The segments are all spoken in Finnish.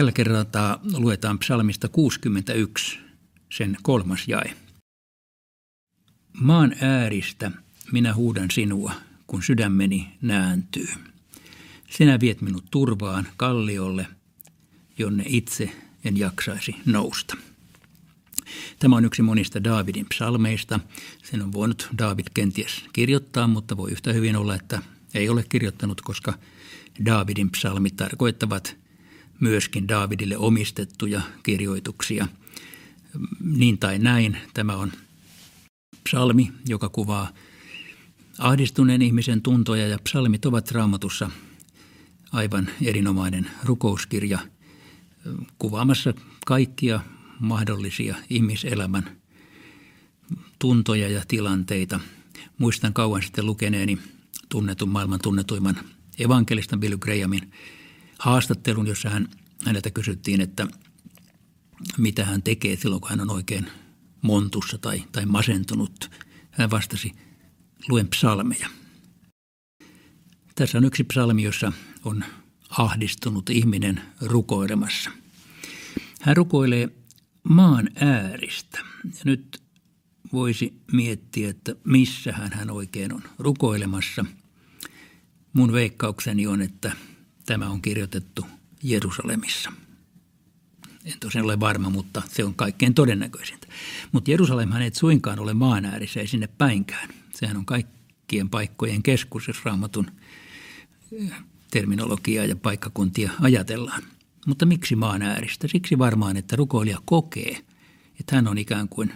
Tällä kertaa luetaan psalmista 61, sen kolmas jae. Maan ääristä minä huudan sinua, kun sydämeni nääntyy. Sinä viet minut turvaan kalliolle, jonne itse en jaksaisi nousta. Tämä on yksi monista Daavidin psalmeista. Sen on voinut Daavid kenties kirjoittaa, mutta voi yhtä hyvin olla, että ei ole kirjoittanut, koska Daavidin psalmit tarkoittavat myöskin Daavidille omistettuja kirjoituksia. Niin tai näin, tämä on psalmi, joka kuvaa ahdistuneen ihmisen tuntoja ja psalmit ovat raamatussa aivan erinomainen rukouskirja kuvaamassa kaikkia mahdollisia ihmiselämän tuntoja ja tilanteita. Muistan kauan sitten lukeneeni tunnetun maailman tunnetuimman evankelista Bill Grahamin haastattelun, jossa hän, häneltä kysyttiin, että mitä hän tekee silloin, kun hän on oikein montussa tai, tai masentunut. Hän vastasi, luen psalmeja. Tässä on yksi psalmi, jossa on ahdistunut ihminen rukoilemassa. Hän rukoilee maan ääristä. Ja nyt voisi miettiä, että missä hän oikein on rukoilemassa. Mun veikkaukseni on, että tämä on kirjoitettu Jerusalemissa. En tosiaan ole varma, mutta se on kaikkein todennäköisintä. Mutta Jerusalemhan ei suinkaan ole maan äärissä, ei sinne päinkään. Sehän on kaikkien paikkojen keskus, jos raamatun terminologiaa ja paikkakuntia ajatellaan. Mutta miksi maan ääristä? Siksi varmaan, että rukoilija kokee, että hän on ikään kuin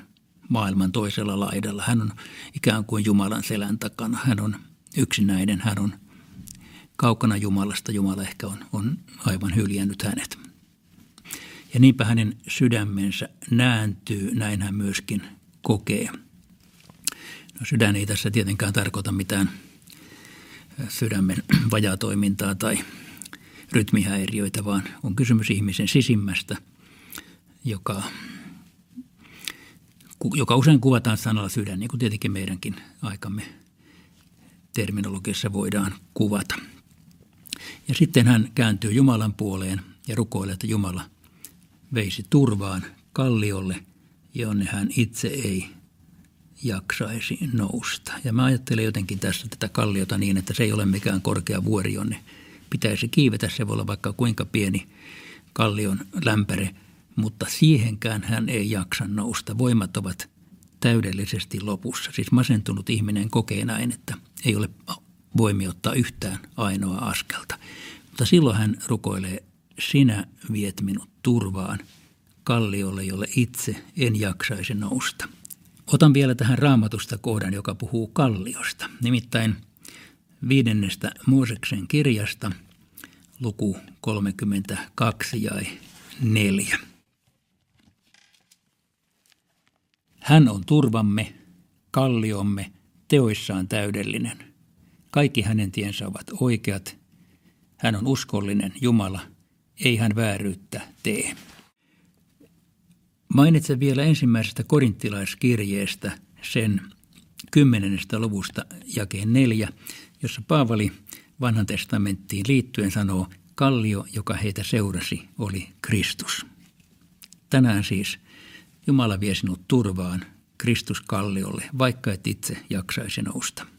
maailman toisella laidalla. Hän on ikään kuin Jumalan selän takana. Hän on yksinäinen, hän on kaukana Jumalasta. Jumala ehkä on, on aivan hyljännyt hänet. Ja niinpä hänen sydämensä nääntyy, näin hän myöskin kokee. No sydän ei tässä tietenkään tarkoita mitään sydämen vajatoimintaa tai rytmihäiriöitä, vaan on kysymys ihmisen sisimmästä, joka, joka usein kuvataan sanalla sydän, niin kuin tietenkin meidänkin aikamme terminologiassa voidaan kuvata. Ja sitten hän kääntyy Jumalan puoleen ja rukoilee, että Jumala veisi turvaan kalliolle, jonne hän itse ei jaksaisi nousta. Ja mä ajattelen jotenkin tässä tätä kalliota niin, että se ei ole mikään korkea vuori, jonne pitäisi kiivetä. Se voi olla vaikka kuinka pieni kallion lämpäre, mutta siihenkään hän ei jaksa nousta. Voimat ovat täydellisesti lopussa. Siis masentunut ihminen kokee näin, että ei ole voimi ottaa yhtään ainoa askelta. Mutta silloin hän rukoilee, sinä viet minut turvaan kalliolle, jolle itse en jaksaisi nousta. Otan vielä tähän raamatusta kohdan, joka puhuu kalliosta. Nimittäin viidennestä Mooseksen kirjasta, luku 32 ja 4. Hän on turvamme, kalliomme, teoissaan täydellinen. Kaikki hänen tiensä ovat oikeat. Hän on uskollinen Jumala, ei hän vääryyttä tee. Mainitsen vielä ensimmäisestä korinttilaiskirjeestä sen kymmenennestä luvusta jakeen neljä, jossa Paavali vanhan testamenttiin liittyen sanoo, kallio, joka heitä seurasi, oli Kristus. Tänään siis Jumala vie sinut turvaan Kristuskalliolle, vaikka et itse jaksaisi nousta.